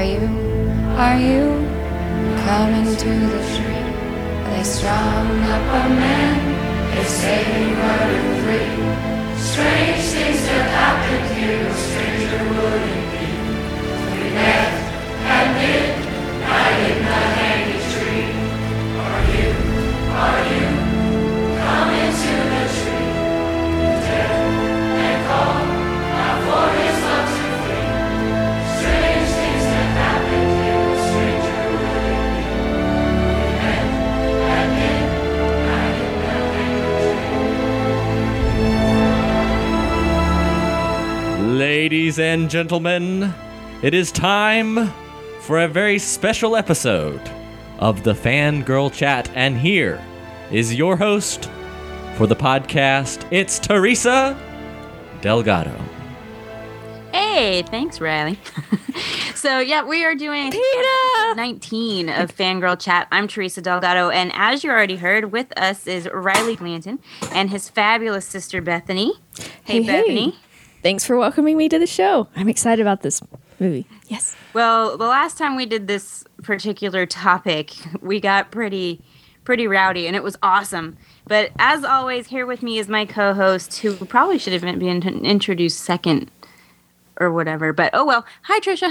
Are you, are you coming to the tree? They strung up a man, they say he murdered three. Strange things have happened here, no stranger would it be. We met at midnight in the hanging Ladies and gentlemen, it is time for a very special episode of the Fangirl Chat, and here is your host for the podcast. It's Teresa Delgado. Hey, thanks, Riley. so, yeah, we are doing Peter! 19 of Fangirl Chat. I'm Teresa Delgado, and as you already heard, with us is Riley Blanton and his fabulous sister Bethany. Hey, Hey, hey. Bethany. Thanks for welcoming me to the show. I'm excited about this movie. Yes. Well, the last time we did this particular topic, we got pretty pretty rowdy and it was awesome. But as always, here with me is my co-host who probably should have been been introduced second or whatever. But oh well. Hi Trisha.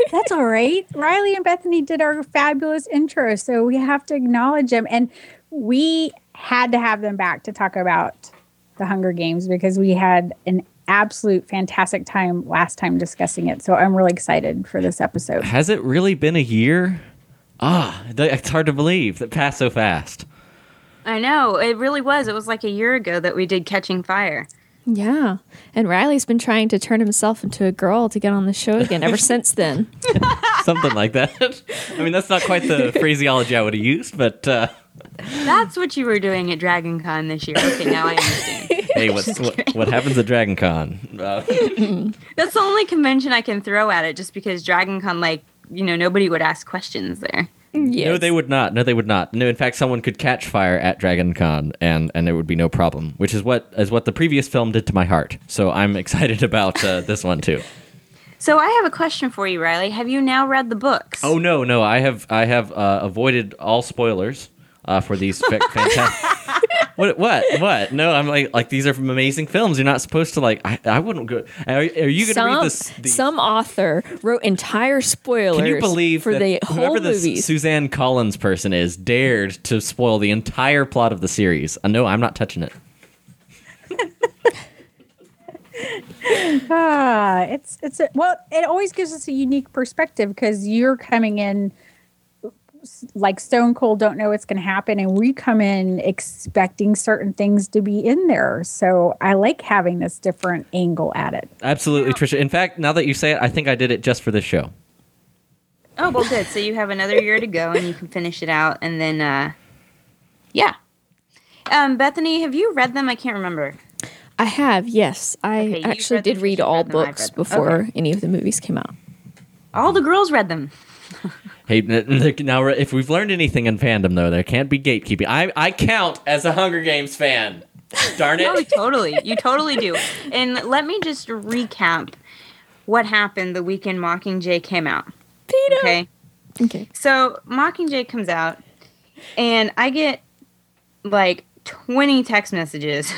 That's all right. Riley and Bethany did our fabulous intro, so we have to acknowledge them. And we had to have them back to talk about the Hunger Games because we had an absolute fantastic time last time discussing it. So I'm really excited for this episode. Has it really been a year? Ah, th- it's hard to believe that passed so fast. I know, it really was. It was like a year ago that we did Catching Fire. Yeah. And Riley's been trying to turn himself into a girl to get on the show again ever since then. Something like that. I mean, that's not quite the phraseology I would have used, but uh, That's what you were doing at Dragon Con this year. Okay, now I understand. Hey, what's, what, what happens at Dragon Con? Uh, That's the only convention I can throw at it just because Dragon Con, like, you know, nobody would ask questions there. yes. No, they would not. No, they would not. No, in fact, someone could catch fire at Dragon Con, and and there would be no problem. Which is what is what the previous film did to my heart. So I'm excited about uh, this one too. So I have a question for you, Riley. Have you now read the books? Oh no, no, I have I have uh, avoided all spoilers uh, for these fa- fantastic. What? What? What? No, I'm like, like these are from amazing films. You're not supposed to like. I, I wouldn't go. Are, are you going to read this? The, some author wrote entire spoilers can you believe for that the whole whoever this movies. Suzanne Collins person is dared to spoil the entire plot of the series? Uh, no, I'm not touching it. Ah, it's it's a, well, it always gives us a unique perspective because you're coming in like stone cold, don't know what's going to happen, and we come in expecting certain things to be in there. So I like having this different angle at it. Absolutely, Trisha. In fact, now that you say it, I think I did it just for this show. Oh, well, good. So you have another year to go and you can finish it out. And then, uh, yeah. Um, Bethany, have you read them? I can't remember. I have, yes. I Okay, actually read did read all read books read them. before Okay. any of the movies came out. All the girls read them. Hey, n- n- now if we've learned anything in fandom, though, there can't be gatekeeping. I I count as a Hunger Games fan. Darn it. Oh, totally. You totally do. And let me just recap what happened the weekend Mockingjay came out. Peter. Okay. Okay. So Mockingjay comes out, and I get like 20 text messages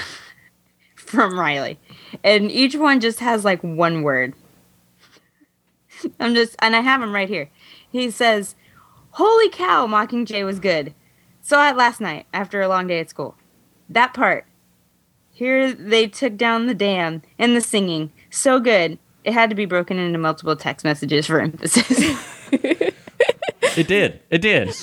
from Riley, and each one just has like one word. I'm just, and I have them right here. He says, Holy cow, Mockingjay was good. Saw it last night after a long day at school. That part. Here they took down the dam and the singing. So good. It had to be broken into multiple text messages for emphasis. It did. It did.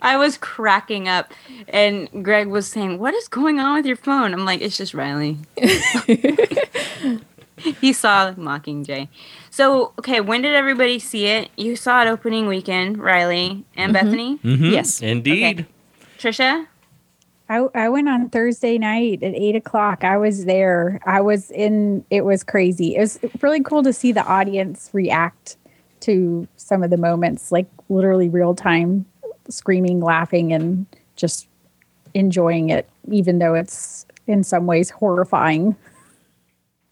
I was cracking up, and Greg was saying, "What is going on with your phone?" I'm like, "It's just Riley." he saw Mockingjay. So, okay, when did everybody see it? You saw it opening weekend, Riley and Bethany, Mhm. Yes. indeed. Okay. Trisha. I, I went on Thursday night at eight o'clock. I was there. I was in. It was crazy. It was really cool to see the audience react to some of the moments, like literally real time, screaming, laughing, and just enjoying it, even though it's in some ways horrifying.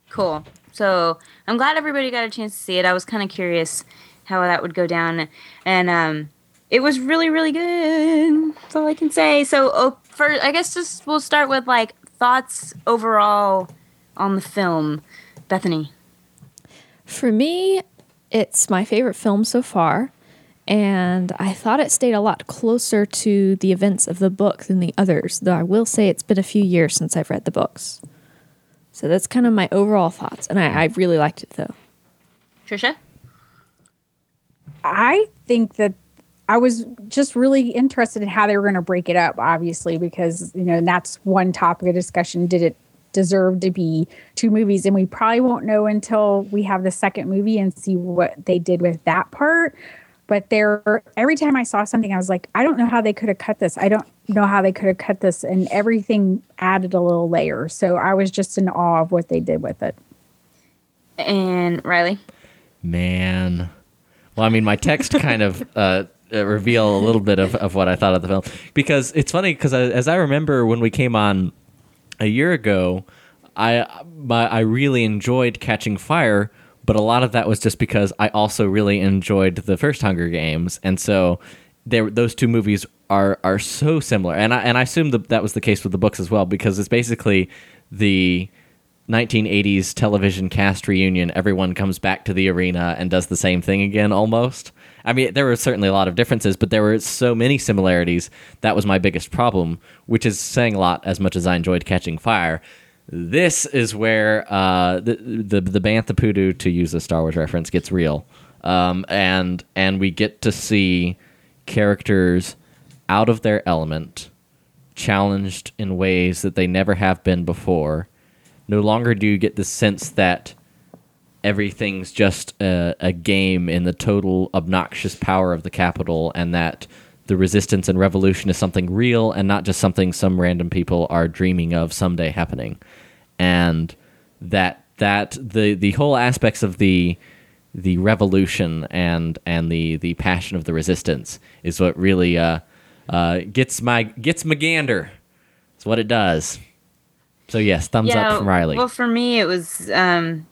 Cool. So I'm glad everybody got a chance to see it. I was kind of curious how that would go down, and um, it was really really good. That's all I can say. So, oh, for I guess just we'll start with like thoughts overall on the film. Bethany. For me, it's my favorite film so far, and I thought it stayed a lot closer to the events of the book than the others, though I will say it's been a few years since I've read the books. So that's kind of my overall thoughts, and I, I really liked it though. Trisha. I think that I was just really interested in how they were going to break it up, obviously, because, you know, that's one topic of discussion. Did it deserve to be two movies? And we probably won't know until we have the second movie and see what they did with that part. But there, every time I saw something, I was like, I don't know how they could have cut this. I don't know how they could have cut this. And everything added a little layer. So I was just in awe of what they did with it. And Riley. Man. Well, I mean, my text kind of uh, uh, reveal a little bit of, of what I thought of the film because it's funny because as I remember when we came on a year ago, I my, I really enjoyed Catching Fire, but a lot of that was just because I also really enjoyed the first Hunger Games, and so there those two movies are are so similar, and I and I assume that that was the case with the books as well because it's basically the 1980s television cast reunion. Everyone comes back to the arena and does the same thing again almost. I mean, there were certainly a lot of differences, but there were so many similarities. That was my biggest problem, which is saying a lot as much as I enjoyed Catching Fire. This is where uh, the, the the Bantha Poodoo, to use a Star Wars reference, gets real, um, and and we get to see characters out of their element, challenged in ways that they never have been before. No longer do you get the sense that everything's just a, a, game in the total obnoxious power of the Capitol and that the resistance and revolution is something real and not just something some random people are dreaming of someday happening and that that the the whole aspects of the the revolution and and the the passion of the resistance is what really uh, uh, gets my gets my gander. It's what it does. So yes, thumbs yeah, up from Riley. Well, for me, it was um,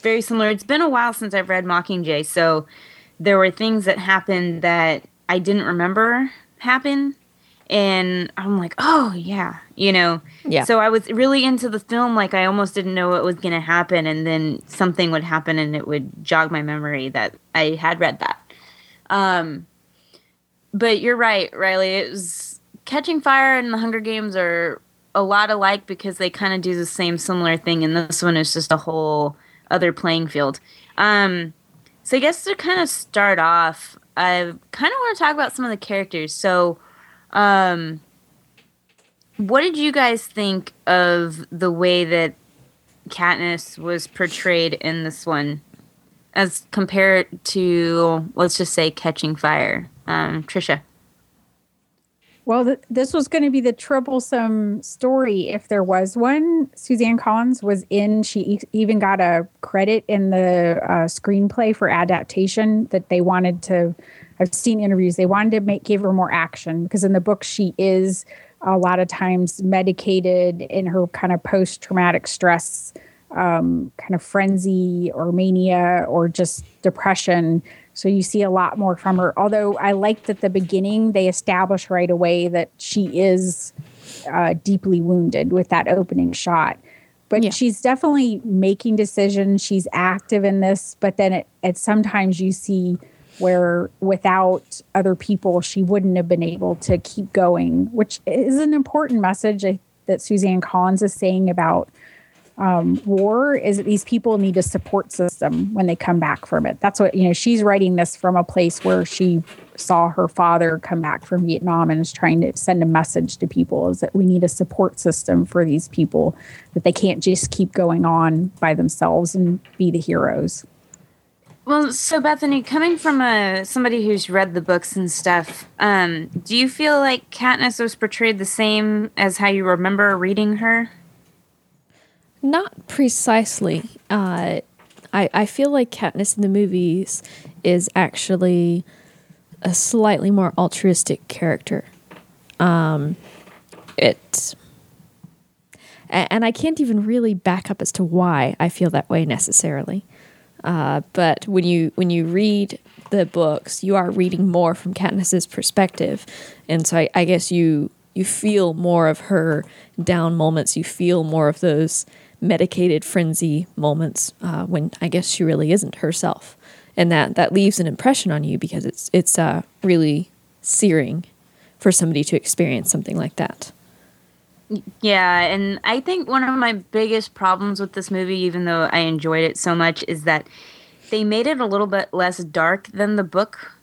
very similar. It's been a while since I've read Mockingjay, so there were things that happened that I didn't remember happen. And I'm like, oh, yeah, you know? Yeah. So I was really into the film, like, I almost didn't know what was going to happen. And then something would happen and it would jog my memory that I had read that. Um, but you're right, Riley. It was Catching Fire and The Hunger Games are a lot alike because they kind of do the same similar thing. And this one is just a whole other playing field. Um, so I guess to kind of start off, I kind of want to talk about some of the characters. So, um, what did you guys think of the way that Katniss was portrayed in this one, as compared to let's just say Catching Fire? Um, Trisha. Well, th- this was going to be the troublesome story if there was one. Suzanne Collins was in. She e- even got a credit in the uh, screenplay for adaptation that they wanted to. I've seen interviews. They wanted to make give her more action because in the book she is a lot of times medicated in her kind of post traumatic stress um, kind of frenzy or mania or just depression so you see a lot more from her. Although I liked at the beginning, they establish right away that she is uh, deeply wounded with that opening shot. But Yeah. she's definitely making decisions. She's active in this. But then it, it sometimes you see where without other people, she wouldn't have been able to keep going, which is an important message that Suzanne Collins is saying about um, war is that these people need a support system when they come back from it. That's what, you know, she's writing this from a place where she saw her father come back from Vietnam and is trying to send a message to people is that we need a support system for these people, that they can't just keep going on by themselves and be the heroes. Well, so Bethany, coming from a somebody who's read the books and stuff, um, do you feel like Katniss was portrayed the same as how you remember reading her? Not precisely. Uh, I I feel like Katniss in the movies is actually a slightly more altruistic character. Um, it, and I can't even really back up as to why I feel that way necessarily. Uh, but when you when you read the books, you are reading more from Katniss's perspective, and so I, I guess you you feel more of her down moments. You feel more of those medicated frenzy moments uh, when I guess she really isn't herself, and that that leaves an impression on you because it's it's uh, really searing for somebody to experience something like that. Yeah, and I think one of my biggest problems with this movie, even though I enjoyed it so much, is that they made it a little bit less dark than the book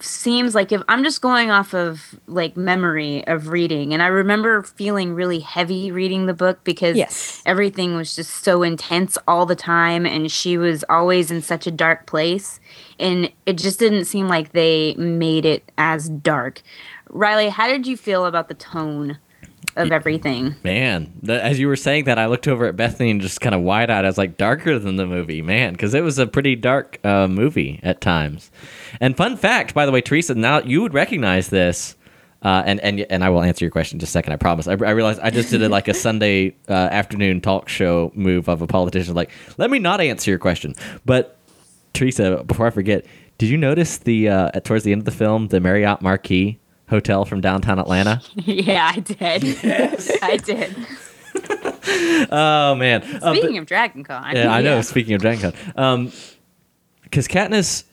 seems like if I'm just going off of like memory of reading, and I remember feeling really heavy reading the book because Yes. everything was just so intense all the time, and she was always in such a dark place, and it just didn't seem like they made it as dark. Riley, how did you feel about the tone of everything? Man, the, as you were saying that, I looked over at Bethany and just kind of wide eyed. I was like, darker than the movie, man, because it was a pretty dark uh, movie at times. And fun fact, by the way, Teresa, now you would recognize this. Uh, and and and I will answer your question in just a second. I promise. I, I realized I just did a, like a Sunday uh, afternoon talk show move of a politician. Like, let me not answer your question. But Teresa, before I forget, did you notice the uh, at towards the end of the film the Marriott Marquis Hotel from downtown Atlanta? yeah, I did. Yes. I did. Oh man! Uh, but- Speaking of Dragon Con, Yeah, I know. Speaking of Dragon Con, um, because Katniss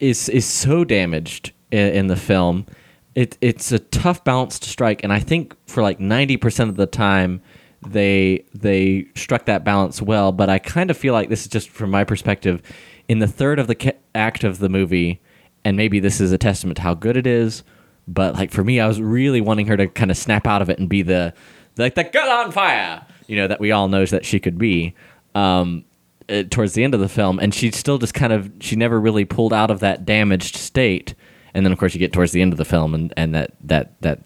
is is so damaged in, in the film, it it's a tough balance to strike, and I think for like ninety percent of the time, they they struck that balance well. But I kind of feel like this is just from my perspective, in the third of the ca- act of the movie, and maybe this is a testament to how good it is. But like for me, I was really wanting her to kind of snap out of it and be the like the girl on fire, you know, that we all knows that she could be. Um, uh, towards the end of the film, and she still just kind of she never really pulled out of that damaged state. And then of course you get towards the end of the film, and and that that that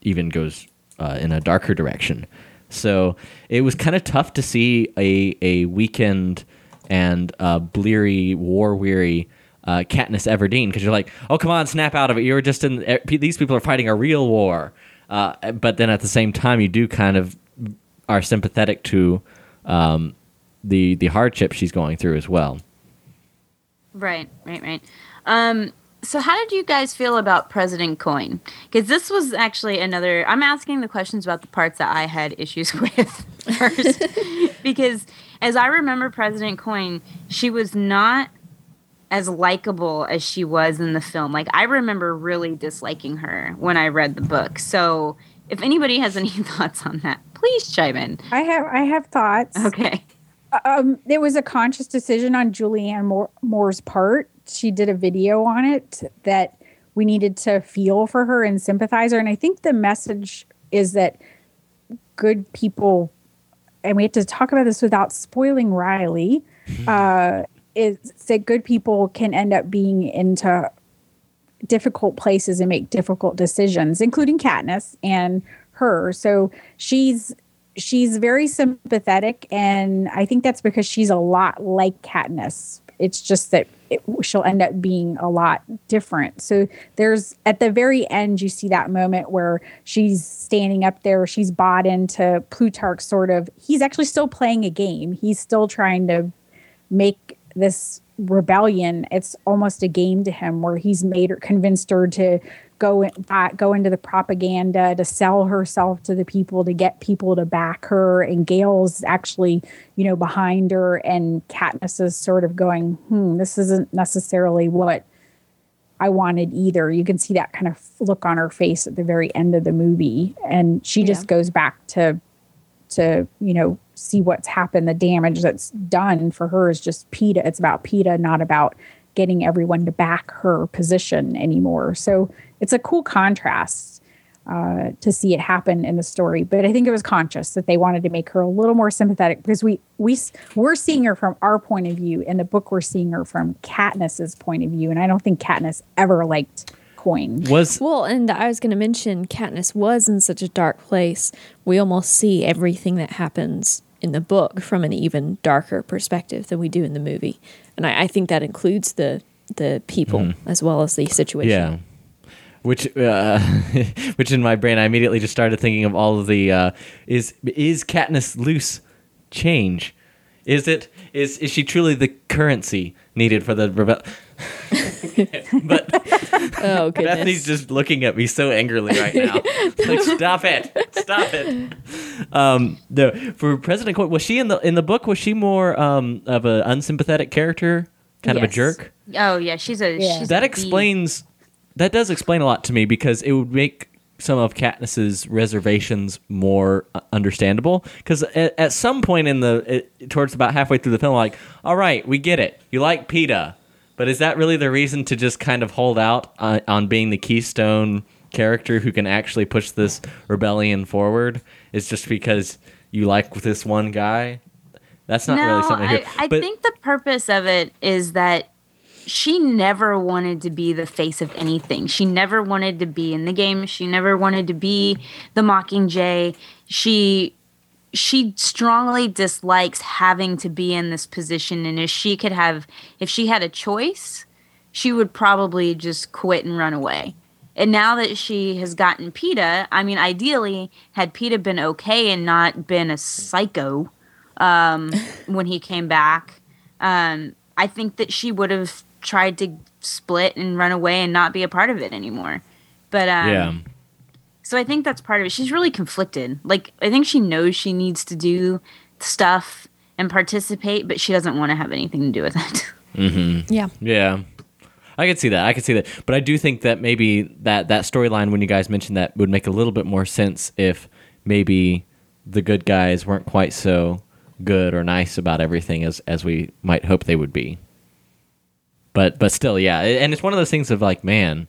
even goes uh, in a darker direction. So it was kind of tough to see a a weakened and uh, bleary, war weary uh, Katniss Everdeen because you're like, oh come on, snap out of it. You're just in. eh, These people are fighting a real war. Uh, but then at the same time, you do kind of are sympathetic to um, the the hardship she's going through as well. Right, right, right. Um, so how did you guys feel about President Coin? Because this was actually another. I'm asking the questions about the parts that I had issues with first, because as I remember President Coin, she was not as likable as she was in the film. Like I remember really disliking her when I read the book. So if anybody has any thoughts on that, please chime in. I have I have thoughts. Okay. Um, it was a conscious decision on Julianne Moore, Moore's part. She did a video on it that we needed to feel for her and sympathize her. And I think the message is that good people, and we have to talk about this without spoiling Riley, uh, is that good people can end up being into difficult places and make difficult decisions, including Katniss and her. So she's she's very sympathetic, and I think that's because she's a lot like Katniss. It's just that it, she'll end up being a lot different. So there's at the very end, you see that moment where she's standing up there, she's bought into Plutarch. Sort of, he's actually still playing a game. He's still trying to make this rebellion it's almost a game to him where he's made her convinced her to go in, go into the propaganda to sell herself to the people to get people to back her. And Gale's actually you know behind her and Katniss is sort of going hmm this isn't necessarily what I wanted either. You can see that kind of look on her face at the very end of the movie. And she just goes back to to you know see what's happened. The damage that's done for her is just Peeta. It's about Peeta not about getting everyone to back her position anymore. So it's a cool contrast uh, to see it happen in the story but i think it was conscious that they wanted to make her a little more sympathetic because we we we're seeing her from our point of view. In the book we're seeing her from katniss's point of view and i don't think katniss ever liked coin Was Well, and I was going to mention Katniss was in such a dark place. We almost see everything that happens in the book from an even darker perspective than we do in the movie, and I, I think that includes the the people as well as the situation. yeah. Which, uh, which in my brain, I immediately just started thinking of all of the uh, is is Katniss loose change, Is it is is she truly the currency needed for the rebel? but Oh goodness. Bethany's just looking at me so angrily right now. like, stop it! Stop it! Um, no, for President Coin, was she in the in the book? Was she more um, of an unsympathetic character, kind of a jerk? Oh yeah, she's a Yeah. she's That a explains. That does explain a lot to me because it would make some of Katniss's reservations more understandable. Because at, at some point in the it, towards about halfway through the film, like, all right, we get it. You like Peeta, but is that really the reason to just kind of hold out uh, on being the keystone character who can actually push this rebellion forward? Is just because you like this one guy? That's not no, really something I. I but think the purpose of it is that she never wanted to be the face of anything. She never wanted to be in the game. She never wanted to be the Mockingjay. She she strongly dislikes having to be in this position and if she could have if she had a choice, she would probably just quit and run away. And now that she has gotten Peeta, I mean ideally had Peeta been okay and not been a psycho, um, when he came back. Um, I think that she would have tried to split and run away and not be a part of it anymore. But um, yeah. So I think that's part of it. She's really conflicted. Like I think she knows she needs to do stuff and participate, but she doesn't want to have anything to do with it. Mm-hmm. yeah. Yeah. I could see that. I could see that. But I do think that maybe that that storyline when you guys mentioned that would make a little bit more sense if maybe the good guys weren't quite so good or nice about everything as as we might hope they would be. But but still, yeah. And it's one of those things of like, man,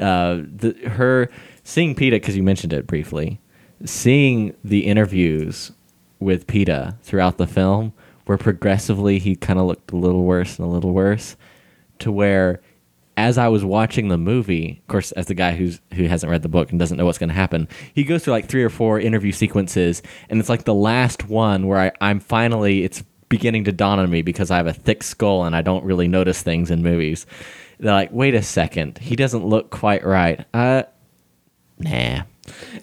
uh, the her seeing Peeta because you mentioned it briefly, seeing the interviews with Peeta throughout the film, where progressively he kind of looked a little worse and a little worse, to where as I was watching the movie, of course, as the guy who's who hasn't read the book and doesn't know what's going to happen, he goes through like three or four interview sequences, and it's like the last one where I, I'm finally it's beginning to dawn on me because I have a thick skull and I don't really notice things in movies. They're like, wait a second, he doesn't look quite right. Uh, nah.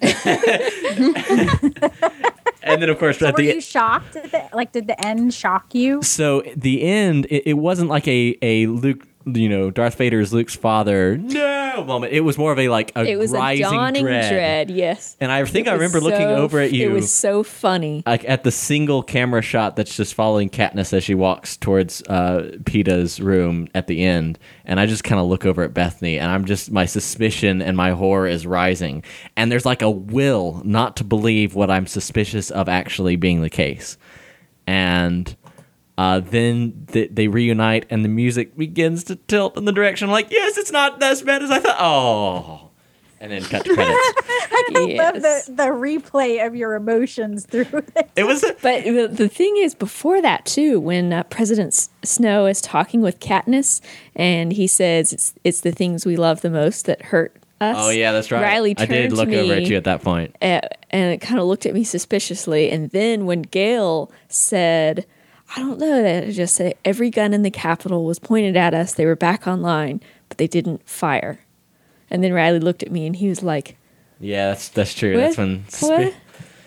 and then of course So were the you shocked? At the, like, did the end shock you? so the end, it, it wasn't like a a Luke, you know, Darth Vader's Luke's father no moment. It was more of a like a It was a rising dawning dread. dread. Yes. And I think It I remember looking over at you. It was so funny. like at the single camera shot that's just following Katniss as she walks towards uh, Peeta's room at the end, and I just kind of look over at Bethany, and I'm just my suspicion and my horror is rising, and there's like a will not to believe what I'm suspicious of actually being the case, and uh, then th- they reunite, and the music begins to tilt in the direction. Like, yes, it's not as bad as I thought. Oh, and then cut to credits. I love the, the replay of your emotions through it. it was. But the, the thing is, before that too, when uh, President S- Snow is talking with Katniss, and he says it's it's the things we love the most that hurt us. Oh yeah, that's right. Riley turned I turned did to look over at you at that point. uh, and it kind of looked at me suspiciously. And then when Gale said, "I don't know," that it just said every gun in the Capitol was pointed at us. They were back online, but they didn't fire. And then Riley looked at me, and he was like, Yeah, that's that's true. "What? That's when what?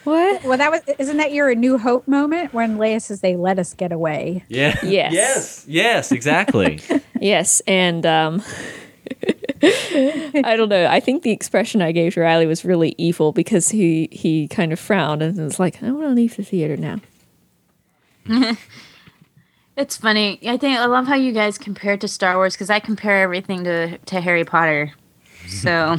What?" Well, that was isn't that your A New Hope moment when Leia says they let us get away? Yeah. Yes. Yes. Yes. Exactly. Yes, and um, I don't know. I think the expression I gave to Riley was really evil because he he kind of frowned and was like, "I want to leave the theater now." It's funny. I think I love how you guys compare it to Star Wars because I compare everything to to Harry Potter. So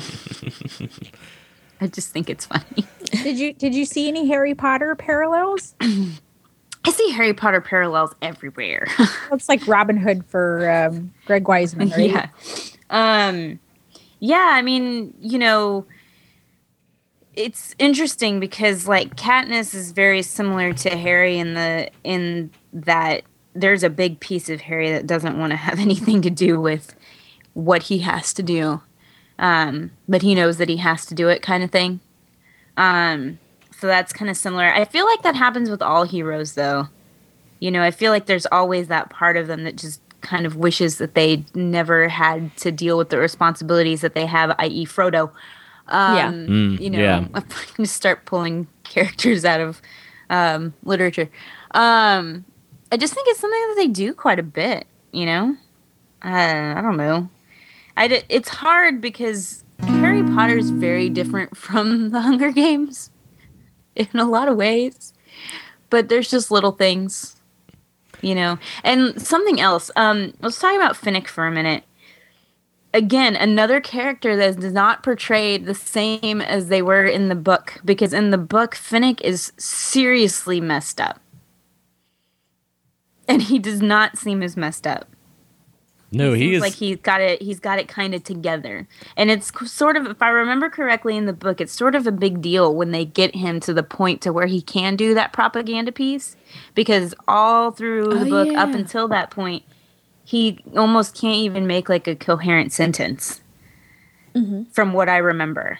I just think it's funny. Did you did you see any Harry Potter parallels? I see Harry Potter parallels everywhere. It's like Robin Hood for um, Greg Wiseman, right? yeah. Um yeah, I mean, you know, it's interesting because like Katniss is very similar to Harry in the in that there's a big piece of Harry that doesn't want to have anything to do with what he has to do. Um, but he knows that he has to do it kind of thing. Um, so that's kind of similar. I feel like that happens with all heroes though. You know, I feel like there's always that part of them that just kind of wishes that they never had to deal with the responsibilities that they have, i.e., Frodo. Um, Yeah. Mm, you know, yeah. I'm going to start pulling characters out of um, literature. Um, I just think it's something that they do quite a bit. You know, uh, I don't know. I d- it's hard because Harry Potter is very different from the Hunger Games in a lot of ways, but there's just little things, you know. And something else. Um, let's talk about Finnick for a minute. Again, another character that is not portrayed the same as they were in the book, because in the book, Finnick is seriously messed up, and he does not seem as messed up. No, he seems is like he's got it he's got it kind of together. And it's sort of if i remember correctly in the book it's sort of a big deal when they get him to the point to where he can do that propaganda piece because all through oh, the Oh, book up until that point he almost can't even make like a coherent sentence Mm-hmm. from what i remember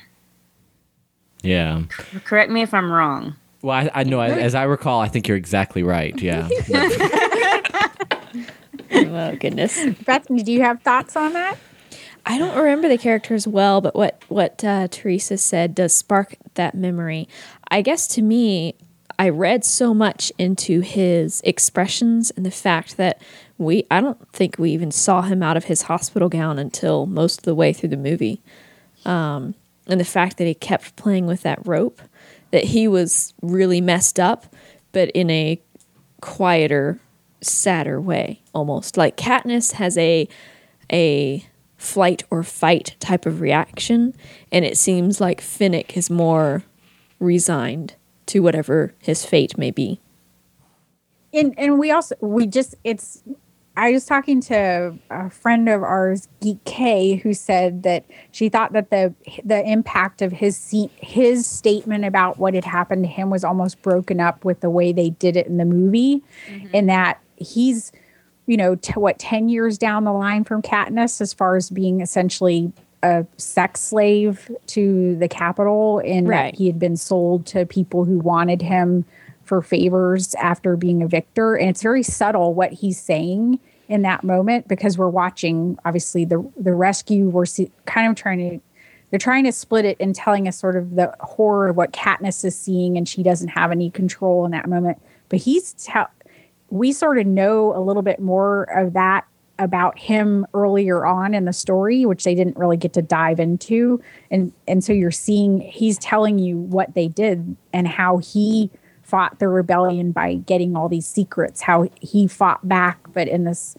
yeah. correct me if i'm wrong Well, I, I know. As I recall, I think you're exactly right. Yeah. oh goodness. Bethany, do you have thoughts on that? I don't remember the characters well, but what what uh, Teresa said does spark that memory. I guess to me, I read so much into his expressions and the fact that we I don't think we even saw him out of his hospital gown until most of the way through the movie. Um, and the fact that he kept playing with that rope, that he was really messed up, but in a quieter, sadder way, almost like Katniss has a a flight or fight type of reaction, and it seems like Finnick is more resigned to whatever his fate may be. and and we also we just it's i was talking to a friend of ours geek k who said that she thought that the the impact of his se- his statement about what had happened to him was almost broken up with the way they did it in the movie mm-hmm. and that he's you know t- what 10 years down the line from Katniss as far as being essentially a sex slave to the Capitol and Right. that he had been sold to people who wanted him for favors after being a victor. And it's very subtle what he's saying in that moment because we're watching obviously the the rescue. We're see, kind of trying to they're trying to split it and telling us sort of the horror of what Katniss is seeing and she doesn't have any control in that moment. But he's tell we sort of know a little bit more of that about him earlier on in the story which they didn't really get to dive into. And and so you're seeing he's telling you what they did and how he fought the rebellion by getting all these secrets how he fought back but in this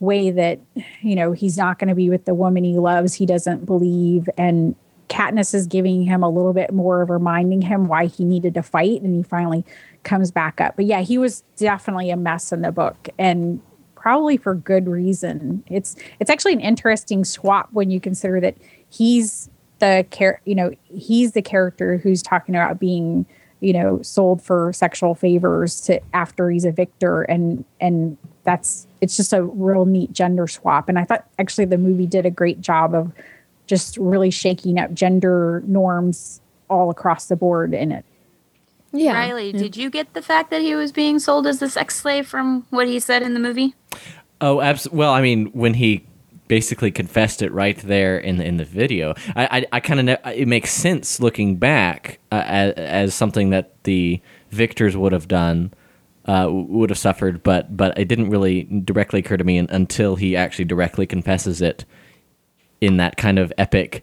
way that you know he's not going to be with the woman he loves he doesn't believe. And Katniss is giving him a little bit more of reminding him why he needed to fight and he finally comes back up. But yeah he was definitely a mess in the book and probably for good reason. It's it's actually an interesting swap when you consider that he's the char- you know he's the character who's talking about being you know sold for sexual favors to after he's a victor. And and that's it's just a real neat gender swap. And i thought actually the movie did a great job of just really shaking up gender norms all across the board in it. Yeah. riley did you get the fact that he was being sold as a sex slave from what he said in the movie? Oh, abs- well, I mean, when he basically confessed it right there in the in the video, I I, I kind of it makes sense looking back uh, as, as something that the victors would have done. Uh, would have suffered, but but it didn't really directly occur to me un- until he actually directly confesses it in that kind of epic,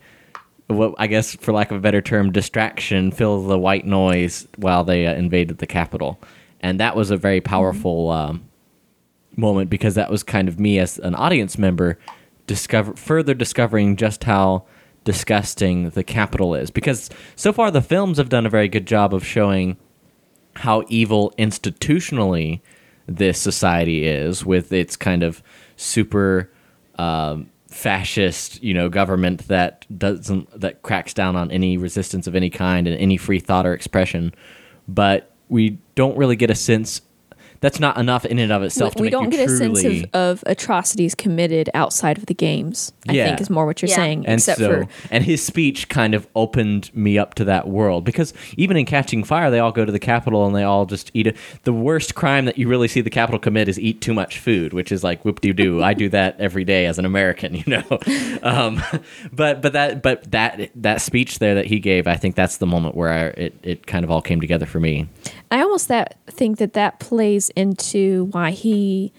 what I guess for lack of a better term, distraction, fill the white noise while they uh, invaded the Capitol, and that was a very powerful um, moment because that was kind of me as an audience member discover further discovering just how disgusting the Capitol is. Because so far the films have done a very good job of showing how evil institutionally this society is with its kind of super um, fascist you know government that doesn't that cracks down on any resistance of any kind and any free thought or expression. But we don't really get a sense that's not enough in and of itself. to we make don't you get a sense of, of atrocities committed outside of the games. I Yeah. think is more what you're Yeah. saying. and except so for and his speech kind of opened me up to that world because even in catching fire they all go to the capitol and they all just eat it the worst crime that you really see the capitol commit is eat too much food which is like whoop-de-doo i do that every day as an american you know um, but but that but that that speech there that he gave i think that's the moment where I, it, it kind of all came together for me I almost that think that that plays into why he,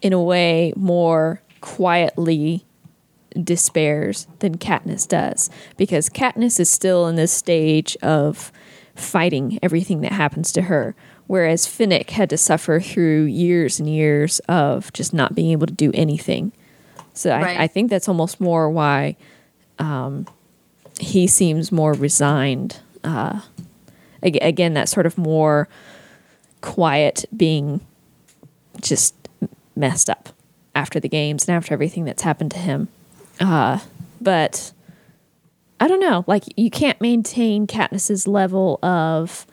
in a way, more quietly despairs than Katniss does, because Katniss is still in this stage of fighting everything that happens to her, whereas Finnick had to suffer through years and years of just not being able to do anything. So Right. I, I think that's almost more why um, he seems more resigned. Uh, again, that sort of more quiet being just messed up after the games and after everything that's happened to him. Uh, but I don't know. Like you can't maintain Katniss's level of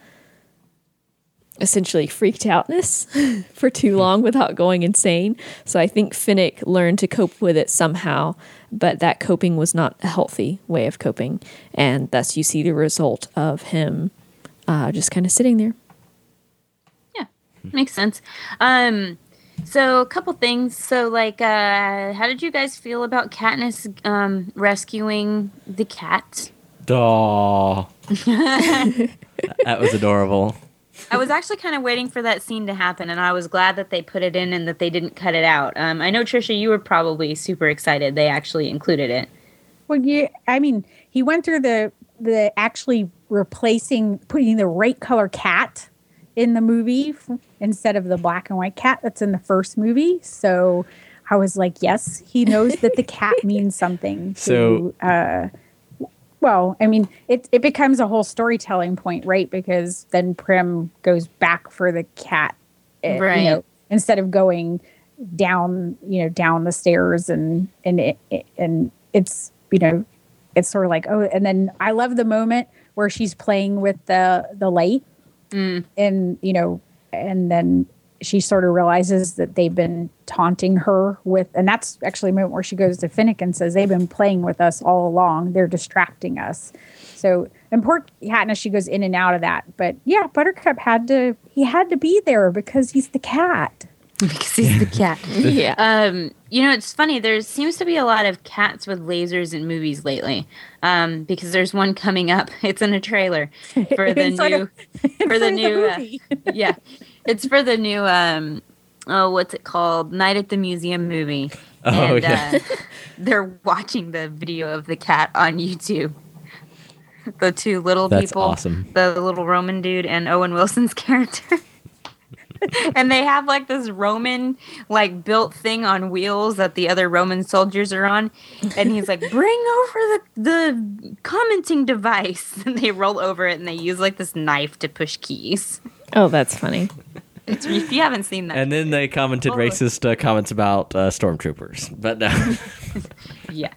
essentially freaked outness for too long without going insane. So I think Finnick learned to cope with it somehow, but that coping was not a healthy way of coping, and thus you see the result of him uh, just kind of sitting there. Yeah, makes sense. Um, so a couple things. So like, uh, how did you guys feel about Katniss um, rescuing the cat? Aw. that was adorable I was actually kind of waiting for that scene to happen, and I was glad that they put it in and that they didn't cut it out. Um, I know Trisha, you were probably super excited they actually included it. Well, yeah, I mean, he went through the the actually replacing putting the right color cat in the movie f- instead of the black and white cat that's in the first movie. So I was like, yes, he knows that the cat means something. To, So- uh, well, I mean, it it becomes a whole storytelling point, right? Because then Prim goes back for the cat, uh, Right. You know, instead of going down, you know, down the stairs and and it, it- and it's you know, it's sort of like oh, and then I love the moment where she's playing with the the light, Mm. and you know, and then she sort of realizes that they've been taunting her with, and that's actually a moment where she goes to Finnick and says, They've been playing with us all along. They're distracting us. So, and poor Katniss, she goes in and out of that. But yeah, Buttercup had to, he had to be there because he's the cat. Because he's the cat. Yeah. Um, you know, it's funny. There seems to be a lot of cats with lasers in movies lately. Um, because there's one coming up. It's in a trailer for the new, of- for the in new, uh, yeah, it's for the new. Um, oh, what's it called? Night at the Museum movie. Oh, and, yeah. uh, they're watching the video of the cat on YouTube. The two little That's people, awesome. the little Roman dude and Owen Wilson's character. and they have like this Roman like built thing on wheels that the other Roman soldiers are on, and he's like, "Bring over the the commenting device," and they roll over it and they use like this knife to push keys. oh, that's funny. It's, if you haven't seen that, and then they commented Oh. racist uh, comments about uh, stormtroopers but no yeah.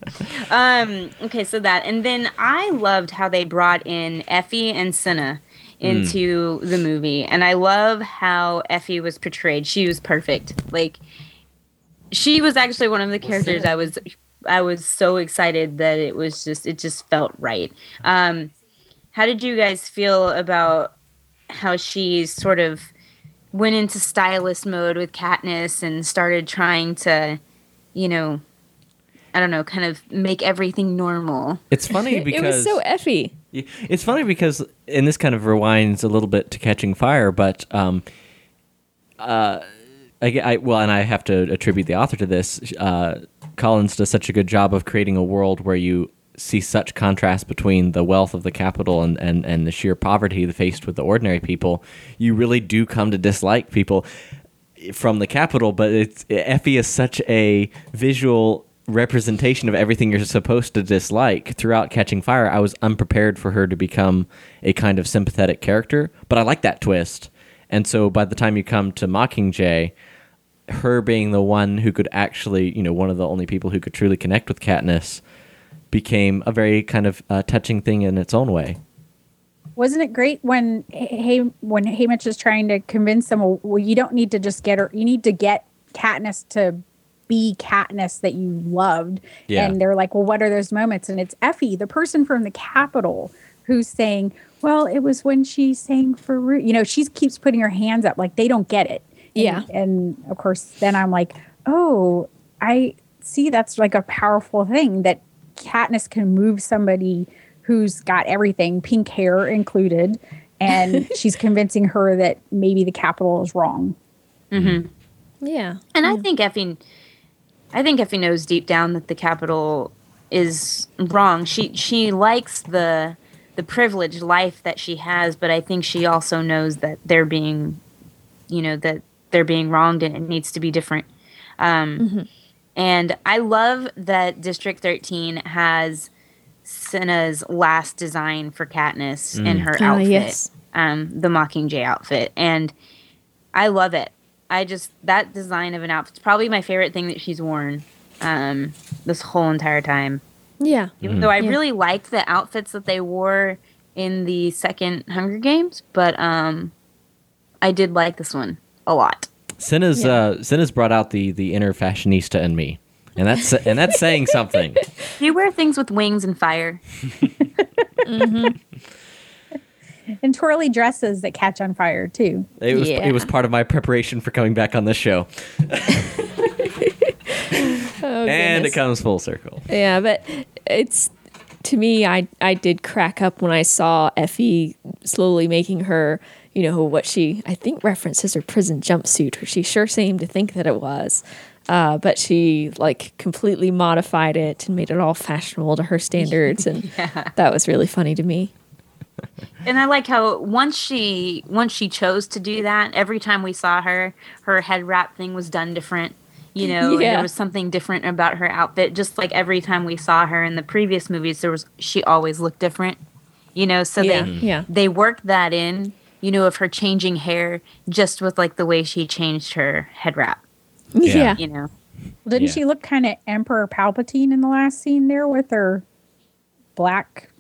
Um. Okay, so that, and then I loved how they brought in Effie and Cinna into the movie, and I love how Effie was portrayed. She was perfect. Like, she was actually one of the characters I was. I was so excited that it was just. It just felt right. Um, how did you guys feel about how she sort of went into stylist mode with Katniss and started trying to, you know, I don't know, kind of make everything normal. it's funny because it was so Effie. It's funny because, and this kind of rewinds a little bit to Catching Fire, but um, uh, I, I well, and I have to attribute the author to this. Uh, Collins does such a good job of creating a world where you see such contrast between the wealth of the Capitol and, and, and the sheer poverty faced with the ordinary people. You really do come to dislike people from the Capitol, but it's Effie is such a visual representation of everything you're supposed to dislike throughout Catching Fire. I was unprepared for her to become a kind of sympathetic character, but I like that twist. And so by the time you come to Mockingjay, her being the one who could actually, you know, one of the only people who could truly connect with Katniss became a very kind of uh, touching thing in its own way. wasn't it great when hey when Haymitch is trying to convince them? Well, you don't need to just get her. You need to get Katniss to be Katniss that you loved. Yeah. And they're like, well, what are those moments? And it's Effie, the person from the Capitol, who's saying, well, it was when she sang for Rue You know, she keeps putting her hands up like they don't get it. Yeah. And, of course, then I'm like, oh, I see that's like a powerful thing that Katniss can move somebody who's got everything, pink hair included, and she's convincing her that maybe the Capitol is wrong. Mm-hmm. Mm-hmm. Yeah. And I think Effie, I think Effie knows deep down that the Capitol is wrong. She she likes the the privileged life that she has, but I think she also knows that they're being, you know, that they're being wronged and it needs to be different. Um, And I love that District 13 has Cinna's last design for Katniss in her Ah, outfit, yes. um, the Mockingjay outfit, and I love it. I just that design of an outfit's probably my favorite thing that she's worn um, this whole entire time. Yeah. Even though I Yeah. really liked the outfits that they wore in the second Hunger Games, but um, I did like this one a lot. Cinna's uh, Cinna's brought out the the inner fashionista in me, and that's and that's saying something. Do you wear things with wings and fire? And twirly dresses that catch on fire, too. It was Yeah. it was part of my preparation for coming back on this show, Oh, and it comes full circle. Yeah, but it's to me, I I did crack up when I saw Effie slowly making her, you know, what she I think references her prison jumpsuit, or she sure seemed to think that it was. Uh, but she like completely modified it and made it all fashionable to her standards, and that was really funny to me. And I like how once she once she chose to do that, every time we saw her, her head wrap thing was done different. You know, and Yeah. there was something different about her outfit. Just like every time we saw her in the previous movies, there was she always looked different. You know, so Yeah, they yeah. they worked that in. You know, of her changing hair just with like the way she changed her head wrap. Yeah. Yeah, You know, Didn't Yeah. she look kind of Emperor Palpatine in the last scene there with her black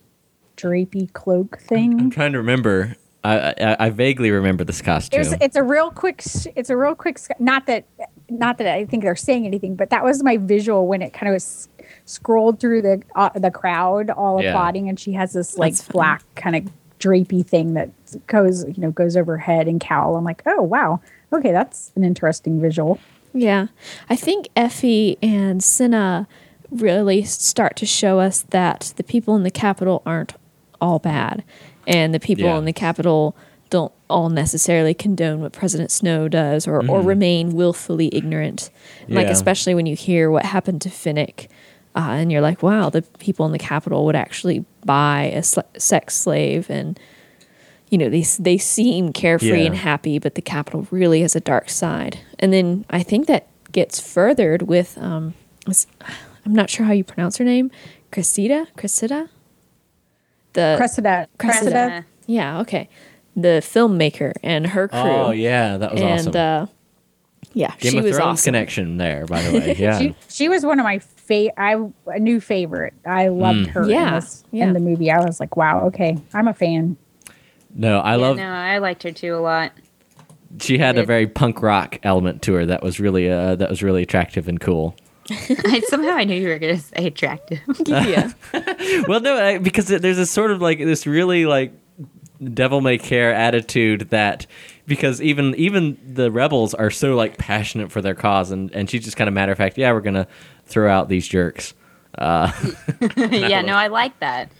drapey cloak thing. I'm thing? trying to remember. I, I I vaguely remember this costume. There's, it's a real quick. It's a real quick. Not that, not that I think they're saying anything, but that was my visual when it kind of was scrolled through the uh, the crowd, all Yeah. applauding, and she has this like That's black kind of drapey thing that goes, you know, goes over her head and cowl. I'm like, oh wow, okay, that's an interesting visual. Yeah. I think Effie and Cinna really start to show us that the people in the Capitol aren't all bad. And the people Yeah. in the Capitol don't all necessarily condone what President Snow does or, or remain willfully ignorant. Like, especially when you hear what happened to Finnick. Uh, and you're like, wow, the people in the Capitol would actually buy a sl- sex slave and you know, they they seem carefree Yeah. and happy, but the Capitol really has a dark side. And then I think that gets furthered with um, I'm not sure how you pronounce her name, Cressida, Cressida, the Cressida, Cressida, Cressida. yeah, okay, the filmmaker and her crew. oh yeah, that was and awesome. uh, yeah, Game she of was Thrones awesome. connection there, by the way. Yeah. She, she was one of my favorite. I a new favorite. I loved her Yeah, in, this, yeah. in the movie. I was like, wow, okay, I'm a fan. no, I Yeah, love. no, I liked her too a lot. She had a very punk rock element to her that was really uh, that was really attractive and cool. I, somehow I knew you were going to say attractive. yeah, well, no, I, because there's a sort of like this really like devil may care attitude that because even even the rebels are so like passionate for their cause, and and she's just kind of matter of fact, yeah, we're gonna throw out these jerks. Uh, yeah, no, I like that.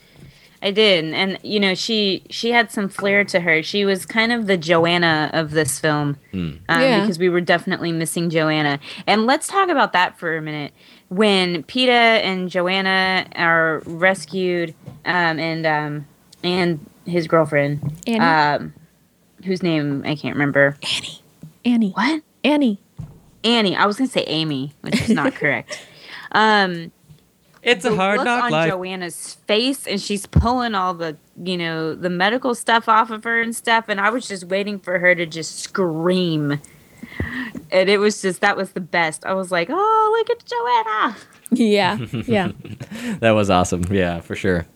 I did, and you know, she she had some flair to her. She was kind of the Johanna of this film, um, Yeah. because we were definitely missing Johanna. And let's talk about that for a minute. When Peeta and Johanna are rescued, um, and um, and his girlfriend, Annie. um, whose name I can't remember. Annie. Annie, What? Annie, Annie. I was gonna say Amy, which is not correct. Um, it's a hard look knock on life. Johanna's face, and she's pulling all the you know the medical stuff off of her and stuff, and I was just waiting for her to just scream, and it was just that was the best. I was like, oh, look at Johanna. yeah, yeah, that was awesome. Yeah, for sure.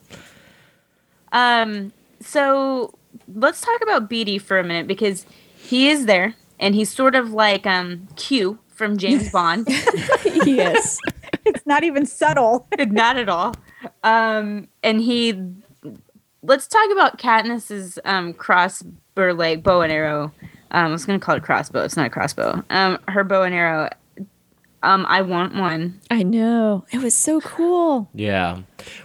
Um, so let's talk about Beetee for a minute because he is there and he's sort of like um Q from James Bond. yes. It's not even subtle. Not at all. Um, and he let's talk about Katniss's um cross or like bow and arrow. Um, I was gonna call it crossbow. It's not a crossbow. Um, her bow and arrow. Um, I want one. I know. It was so cool. Yeah.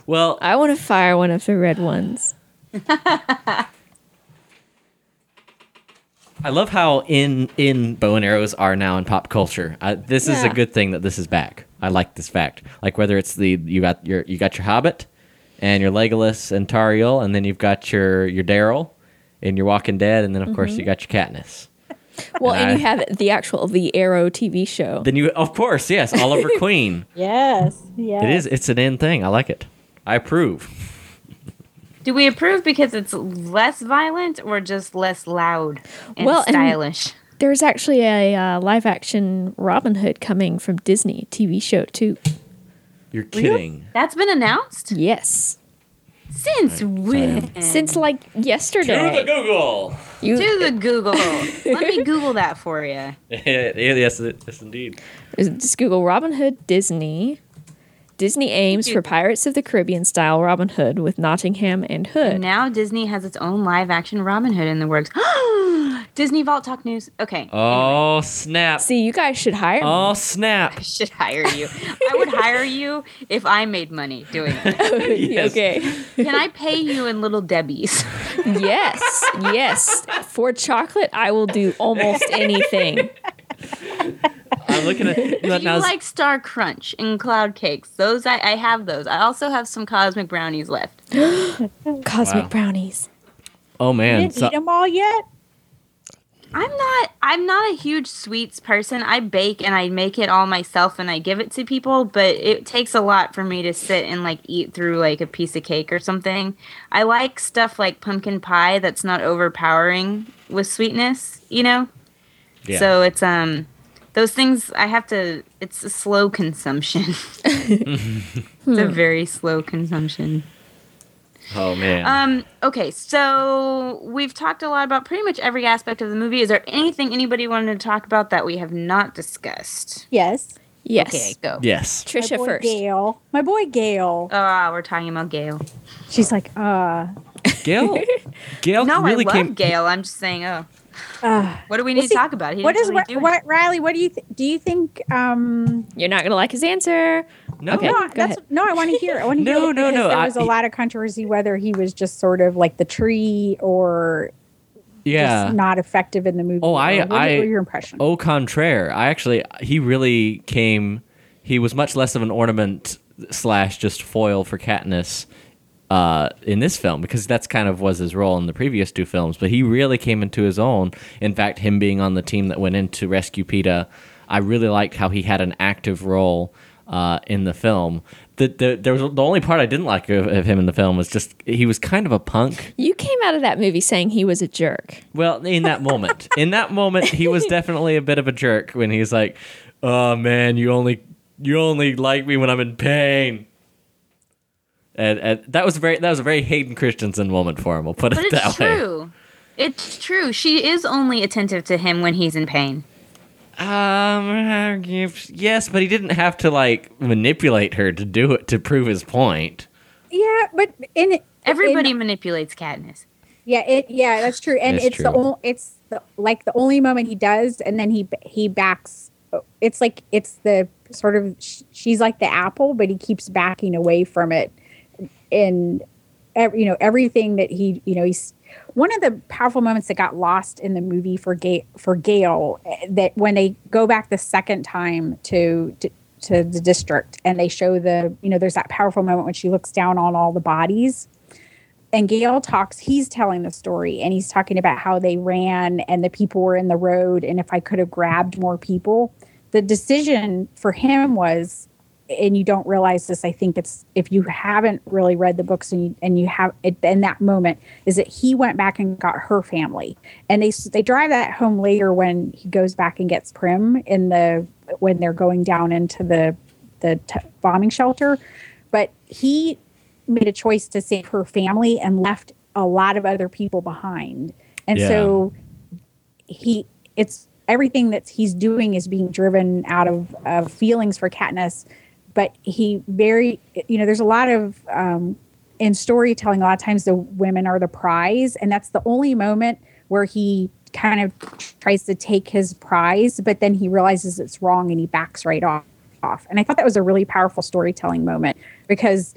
Well, I want to fire one of the red ones. I love how in in bow and arrows are now in pop culture. Uh, this is a Yeah. good thing that this is back. I like this fact. Like whether it's the you got your you got your Hobbit and your Legolas and Tauriel, and then you've got your your Daryl and your Walking Dead, and then of mm-hmm. course you got your Katniss. Well, And and you have the actual the Arrow TV show. Then you of course yes Oliver Queen. Yes. Yes. It is it's an in thing. I like it. I approve. Do we approve because it's less violent or just less loud and Well, and- stylish? There's actually a uh, live action Robin Hood coming from Disney TV show too. You're kidding. That's been announced Yes, since when? since like yesterday. To the yesterday. Google. You, to the Google. Let me Google that for you. yes, yes, indeed. just Google Robin Hood Disney. Disney aims for Pirates of the Caribbean style Robin Hood with Nottingham and Hood. Now Disney has its own live action Robin Hood in the works. Disney Vault Talk News. Okay. Oh snap! See, you guys should hire me. Oh snap! I should hire you. I would hire you if I made money doing it. Yes. Okay. Can I pay you in little Debbie's? yes, yes. For chocolate, I will do almost anything. I'm looking at Do you now, like Star Crunch and Cloud Cakes? Those I, I have those. I also have some Cosmic Brownies left. Cosmic Wow. brownies. Oh man! You man, didn't so, eat them all yet? I'm not I'm not a huge sweets person. I bake and I make it all myself and I give it to people, but it takes a lot for me to sit and like eat through like a piece of cake or something. I like stuff like pumpkin pie that's not overpowering with sweetness, you know? yeah. So it's um those things I have to it's a slow consumption. it's a very slow consumption. oh man, Um okay, so we've talked a lot about pretty much every aspect of the movie. Is there anything anybody wanted to talk about that we have not discussed? Yes. Yes. Okay, go. yes. My Trisha boy first. Gale. My boy Gale. Ah, we're talking about Gale. She's like, uh, Gale, Gale No, really I love came. Gale. I'm just saying, oh, uh what do we need Well, to see, talk about? He what really what, do what Riley? What do you th- do? You think? Um, You're not gonna like his answer. No, Okay. no, that's ahead. no. I want to hear. I want to No, hear. it no, no, There I- was a lot of controversy whether he was just sort of like the tree or yeah. just not effective in the movie. Oh, I- what, I- what your impression? Au contraire, I actually he really came. He was much less of an ornament slash just foil for Katniss uh, in this film because that's kind of was his role in the previous two films. But he really came into his own. In fact, him being on the team that went in to rescue Peeta, I really liked how he had an active role uh, in the film. The, the there was the only part I didn't like of, of him in the film was just he was kind of a punk. You came out of that movie saying he was a jerk. Well, in that moment, in that moment, he was definitely a bit of a jerk when he's like, "Oh man, you only you only like me when I'm in pain." And, and that was very that was a very Hayden Christensen moment for him. We'll put But it it's that way. It's true. It's true. She is only attentive to him when he's in pain. Um, yes, but he didn't have to like manipulate her to do it to prove his point. yeah, but in Everybody in- manipulates Katniss. yeah, it yeah, that's true. And It's it's, the only it's the like the only moment he does, and then he he backs. It's like it's the sort of she's like the apple, but he keeps backing away from it. And ev- you know everything that he you know he's one of the powerful moments that got lost in the movie for Gale for Gale eh, that when they go back the second time to, to to the district and they show the you know there's that powerful moment when she looks down on all the bodies and Gale talks, he's telling the story and he's talking about how they ran and the people were in the road. And if I could have grabbed more people, the decision for him was, and you don't realize this, I think it's if you haven't really read the books and you, and you have it in that moment, is that he went back and got her family. And they, they drive that home later when he goes back and gets Prim in the, when they're going down into the, the t- bombing shelter. But he made a choice to save her family and left a lot of other people behind. And Yeah. so he it's everything that he's doing is being driven out of, of feelings for Katniss, but he very you know there's a lot of um, in storytelling a lot of times the women are the prize and that's the only moment where he kind of tries to take his prize but then he realizes it's wrong and he backs right off off and i thought that was a really powerful storytelling moment because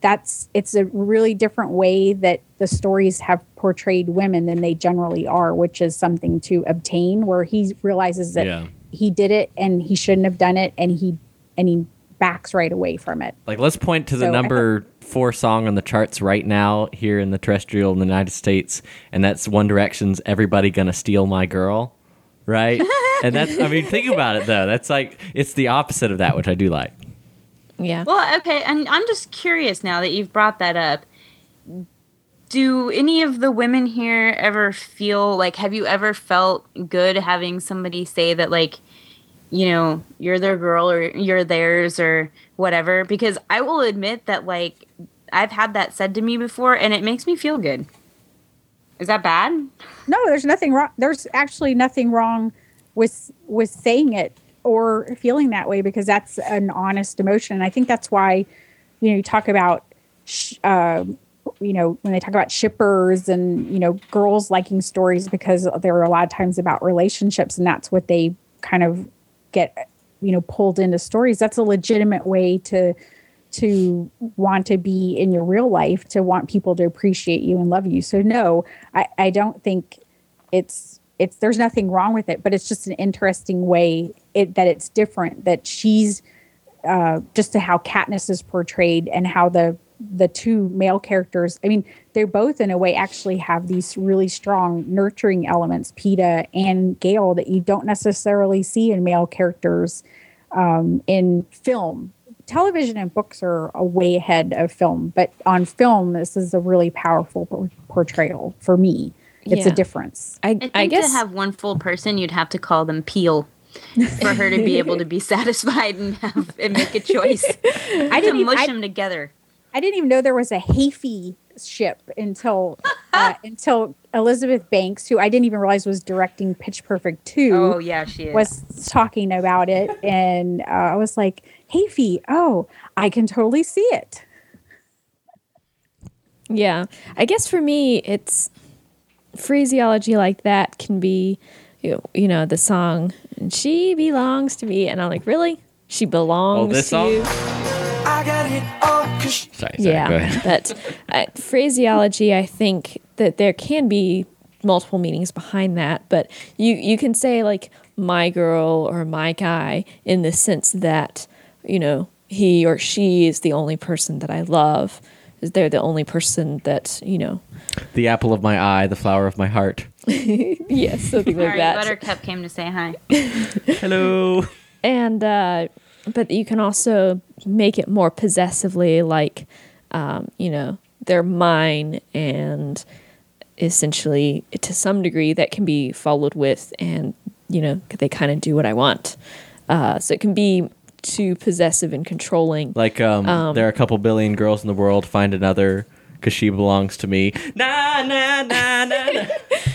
that's it's a really different way that the stories have portrayed women than they generally are which is something to obtain where he realizes that Yeah. he did it and he shouldn't have done it and he and he backs right away from it Like, let's point to the So I number four song on the charts right now here in the terrestrial in the United States, and that's One Direction's "Everybody Gonna Steal My Girl," right? and that's, I mean, think about it though. That's like it's the opposite of that, which I do like. Yeah. Well, okay, and I'm just curious now that you've brought that up. Do any of the women here ever feel like have you ever felt good having somebody say that like you know, you're their girl or you're theirs or whatever because I will admit that like I've had that said to me before and it makes me feel good. Is that bad? no there's nothing wrong there's actually nothing wrong with with saying it or feeling that way because that's an honest emotion and i think that's why you know you talk about um you know when they talk about shippers and you know girls liking stories because there are a lot of times about relationships and that's what they kind of get you know pulled into stories that's a legitimate way to to want to be in your real life to want people to appreciate you and love you. So no i i don't think it's it's there's nothing wrong with it but it's just an interesting way it that it's different that she's uh just to how Katniss is portrayed and how the the two male characters i mean they're both in a way actually have these really strong nurturing elements Peeta and Gale that you don't necessarily see in male characters um, in film television and books are a way ahead of film but on film this is a really powerful por- portrayal for me it's Yeah. a difference I, I think I guess to have one full person, you'd have to call them Peel for her to be able to be satisfied and have and make a choice. I didn't didn't mush I- them together. I didn't even know there was a Hafey ship until uh, until Elizabeth Banks, who I didn't even realize was directing Pitch Perfect two, Oh yeah, she is. was talking about it, and uh, I was like, Hafey, oh, I can totally see it. Yeah. I guess for me, it's phraseology like that can be, you know, you know the song, and she belongs to me. And I'm like, really? She belongs Oh, this to song? you? I got it all 'cause she Sorry, sorry. Go yeah. ahead. but uh, phraseology, I think that there can be multiple meanings behind that. But you, you can say, like, my girl or my guy in the sense that, you know, he or she is the only person that I love. They're the only person that, you know, The apple of my eye, the flower of my heart. yes, something like Sorry, that. Buttercup came to say hi. Hello. and uh, but you can also make it more possessively like um, you know they're mine and essentially to some degree that can be followed with and you know they kind of do what i want uh, so it can be too possessive and controlling Like, um, there are a couple billion girls in the world. Find another because she belongs to me. Nah, nah, nah, nah. nah.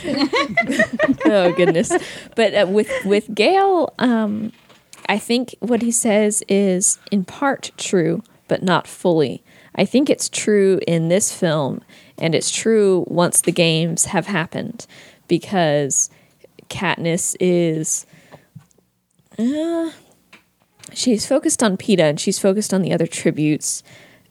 oh goodness but uh, with with Gale um i think what he says is in part true but not fully i think it's true in this film and it's true once the games have happened because katniss is uh, she's focused on Peeta and she's focused on the other tributes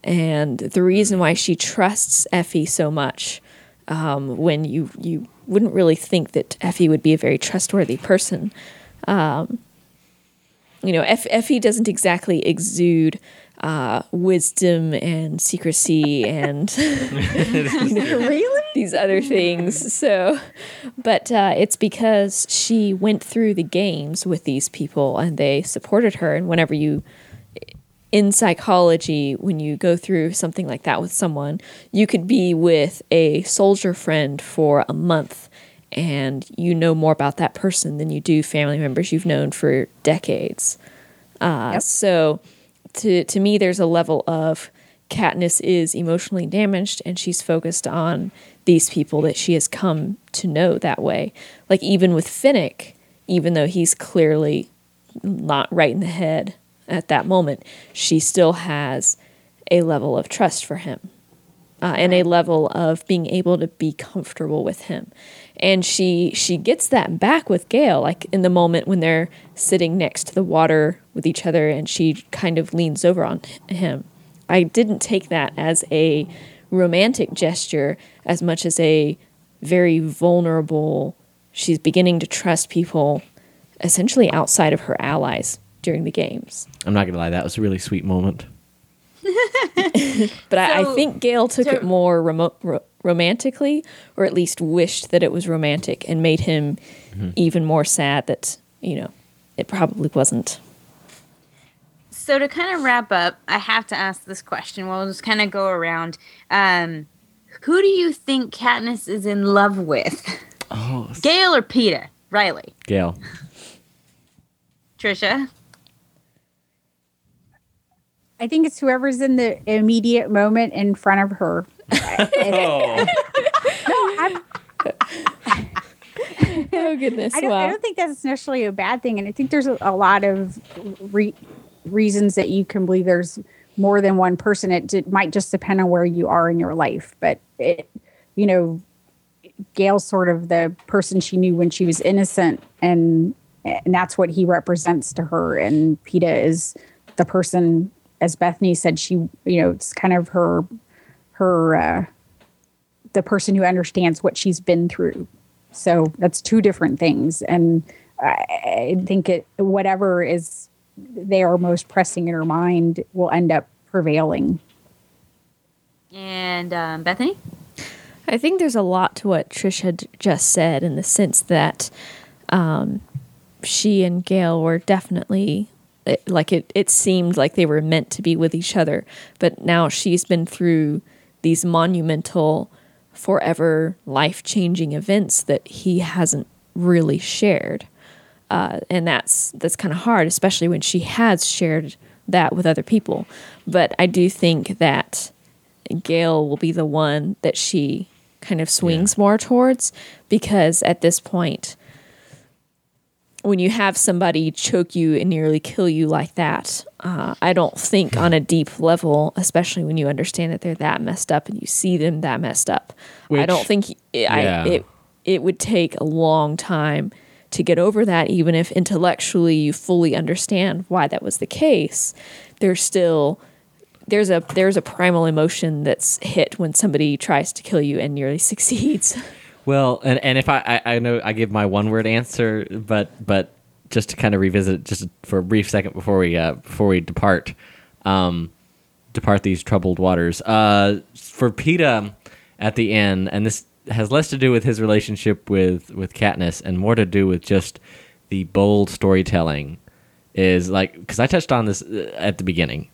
and the reason why she trusts Effie so much um, when you you wouldn't really think that Effie would be a very trustworthy person. Um, you know, Eff- Effie doesn't exactly exude uh, wisdom and secrecy and really? these other things. So, but uh, it's because she went through the games with these people and they supported her. And whenever you, in psychology, when you go through something like that with someone, you could be with a soldier friend for a month and you know more about that person than you do family members you've known for decades. Uh, Yep. So, to to me, there's a level of Katniss is emotionally damaged and she's focused on these people that she has come to know that way. Like even with Finnick, even though he's clearly not right in the head at that moment, she still has a level of trust for him uh, and a level of being able to be comfortable with him. And she she gets that back with Gale, like in the moment when they're sitting next to the water with each other, and she kind of leans over on him. I didn't take that as a romantic gesture as much as a very vulnerable. She's beginning to trust people, essentially outside of her allies during the games. I'm not gonna lie, that was a really sweet moment. But I, I think Gale took so- it more remote, ro- romantically, or at least wished that it was romantic, and made him even more sad that you know it probably wasn't. So to kind of wrap up, I have to ask this question. We'll just kind of go around. Um, who do you think Katniss is in love with? Oh, Gale or Peeta? Riley. Gale. Trisha. I think it's whoever's in the immediate moment in front of her. Oh, I'm, Oh goodness! I don't, I don't think that's necessarily a bad thing, and I think there's a, a lot of re- reasons that you can believe there's more than one person. It, d- might just depend on where you are in your life, but it, you know, Gale's sort of the person she knew when she was innocent, and and that's what he represents to her. And Peeta is the person, as Bethany said, she you know it's kind of her her uh, the person who understands what she's been through. So that's two different things, and I, I think it whatever is they are most pressing in her mind will end up prevailing. And um, Bethany? I think there's a lot to what Trish had just said in the sense that um, she and Gale were definitely it, like it. It seemed like they were meant to be with each other, but now she's been through these monumental, forever life changing events that he hasn't really shared, uh, and that's that's kind of hard, especially when she has shared that with other people. But I do think that Gale will be the one that she kind of swings more towards because at this point, when you have somebody choke you and nearly kill you like that, uh, I don't think on a deep level, especially when you understand that they're that messed up and you see them that messed up, I don't think I, yeah. it it would take a long time to get over that. Even if intellectually you fully understand why that was the case, there's still there's a there's a primal emotion that's hit when somebody tries to kill you and nearly succeeds. Well, and, and if I, I I know I give my one word answer, but but just to kind of revisit it just for a brief second before we uh, before we depart, um, depart these troubled waters. Uh, for Peeta at the end, and this has less to do with his relationship with with Katniss and more to do with just the bold storytelling. Is like because I touched on this uh, at the beginning,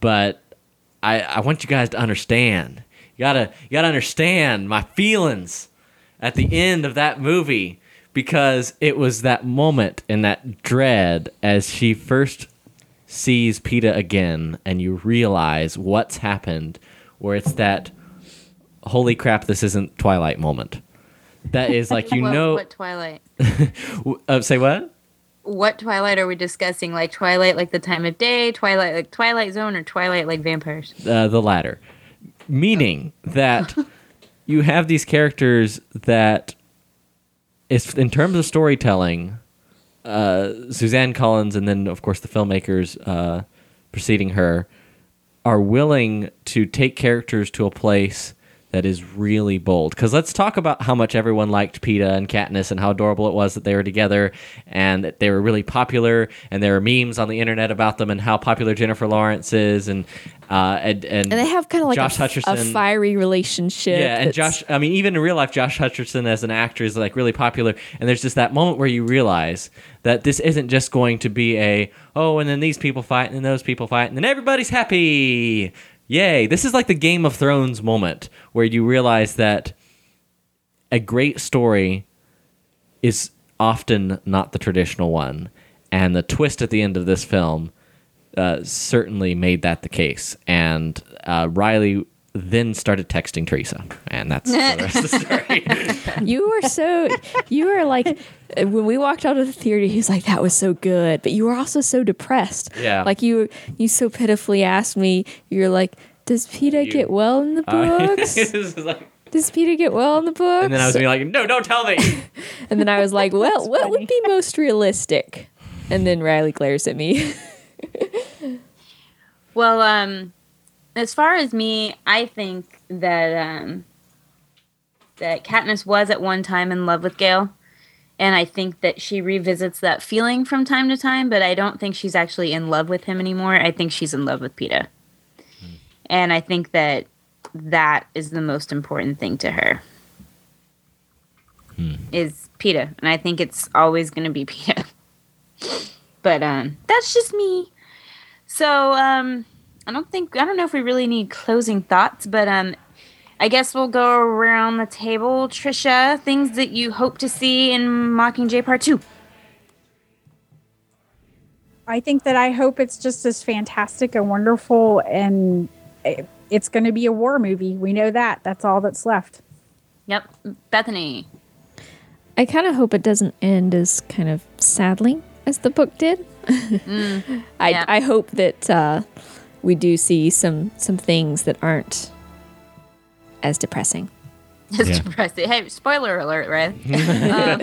but I I want you guys to understand. You gotta you gotta understand my feelings at the end of that movie because it was that moment and that dread as she first sees Peeta again and you realize what's happened where it's that holy crap this isn't Twilight moment. That is like you what, know What Twilight? uh, say what? What Twilight are we discussing? Like Twilight, like the time of day, Twilight, like Twilight Zone, or Twilight, like vampires? uh, the latter, meaning that you have these characters that, is in terms of storytelling, uh, Suzanne Collins and then of course the filmmakers uh, preceding her are willing to take characters to a place that is really bold. Because let's talk about how much everyone liked Peeta and Katniss and how adorable it was that they were together and that they were really popular and there are memes on the internet about them and how popular Jennifer Lawrence is and uh, and, and And they have kind of like Josh a, Hutcherson. a fiery relationship. Yeah, and Josh. I mean, even in real life, Josh Hutcherson as an actor is like really popular. And there's just that moment where you realize that this isn't just going to be a oh, and then these people fight, and then those people fight, and then everybody's happy. Yay! This is like the Game of Thrones moment where you realize that a great story is often not the traditional one, and the twist at the end of this film uh, certainly made that the case. And uh, Riley then started texting Teresa, and that's the rest of the story. You were so you were like uh, when we walked out of the theater, he was like, "That was so good," but you were also so depressed. Yeah. like you you so pitifully asked me. You're like, "Does Peter You- get well in the Uh, books? this is like- Does Peter get well in the books?" and then I was being like, "No, don't tell me." And then I was like, "Well, what would be most realistic?" And then Riley glares at me. Well, um, as far as me, I think that um, that Katniss was at one time in love with Gale, and I think that she revisits that feeling from time to time. But I don't think she's actually in love with him anymore. I think she's in love with Peeta, and I think that that is the most important thing to her. Is Peeta, and I think it's always going to be Peeta. but um, that's just me. So, um, I don't think I don't know if we really need closing thoughts, but um, I guess we'll go around the table. Trisha, things that you hope to see in Mockingjay Part Two. I think that I hope it's just as fantastic and wonderful, and it's going to be a war movie. We know that. That's all that's left. Yep, Bethany. I kind of hope it doesn't end as kind of sadly as the book did. I yeah. I hope that uh, we do see some some things that aren't as depressing. It's Yeah. depressing. Hey, spoiler alert, right? um,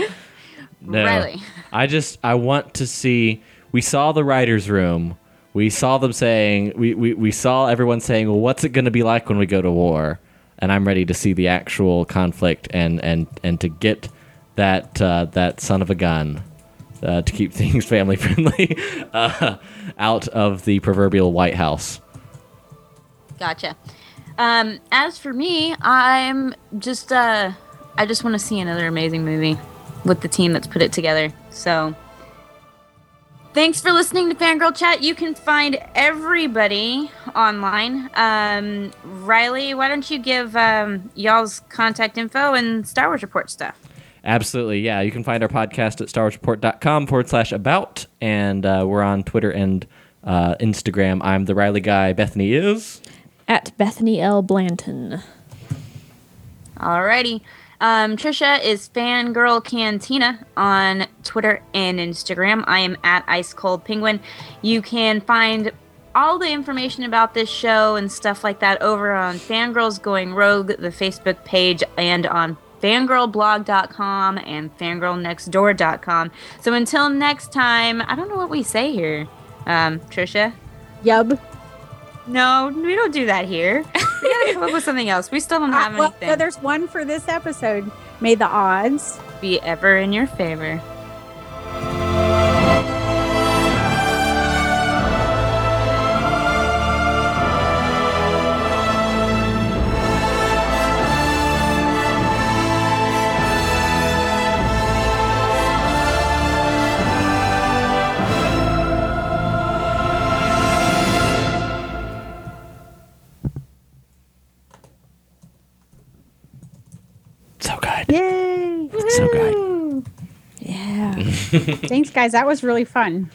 No. Riley. I just I want to see. We saw the writers' room. We saw them saying we, we, we saw everyone saying, "Well, what's it going to be like when we go to war?" And I'm ready to see the actual conflict and and and to get that uh, that son of a gun uh, to keep things family friendly uh, out of the proverbial White House. Gotcha. Um, as for me, I'm just uh, I just want to see another amazing movie with the team that's put it together. So, thanks for listening to Fangirl Chat. You can find everybody online. Um, Riley, why don't you give um, y'all's contact info and Star Wars Report stuff? Absolutely, yeah. You can find our podcast at starwarsreport.com forward slash about, and uh, we're on Twitter and uh, Instagram. I'm the Riley guy. Bethany is. At Bethany L. Blanton. Alrighty. Um, Trisha is Fangirl Cantina on Twitter and Instagram. I am at Ice Cold Penguin. You can find all the information about this show and stuff like that over on Fangirls Going Rogue, the Facebook page, and on fangirlblog.com and fangirlnextdoor.com. So until next time, I don't know what we say here. Um, Trisha? Yub. No, we don't do that here. We gotta come up with something else. We still don't have Uh, well, anything. no, there's one for this episode. May the odds. be ever in your favor. Yay! So good. Yeah. Thanks, guys. That was really fun.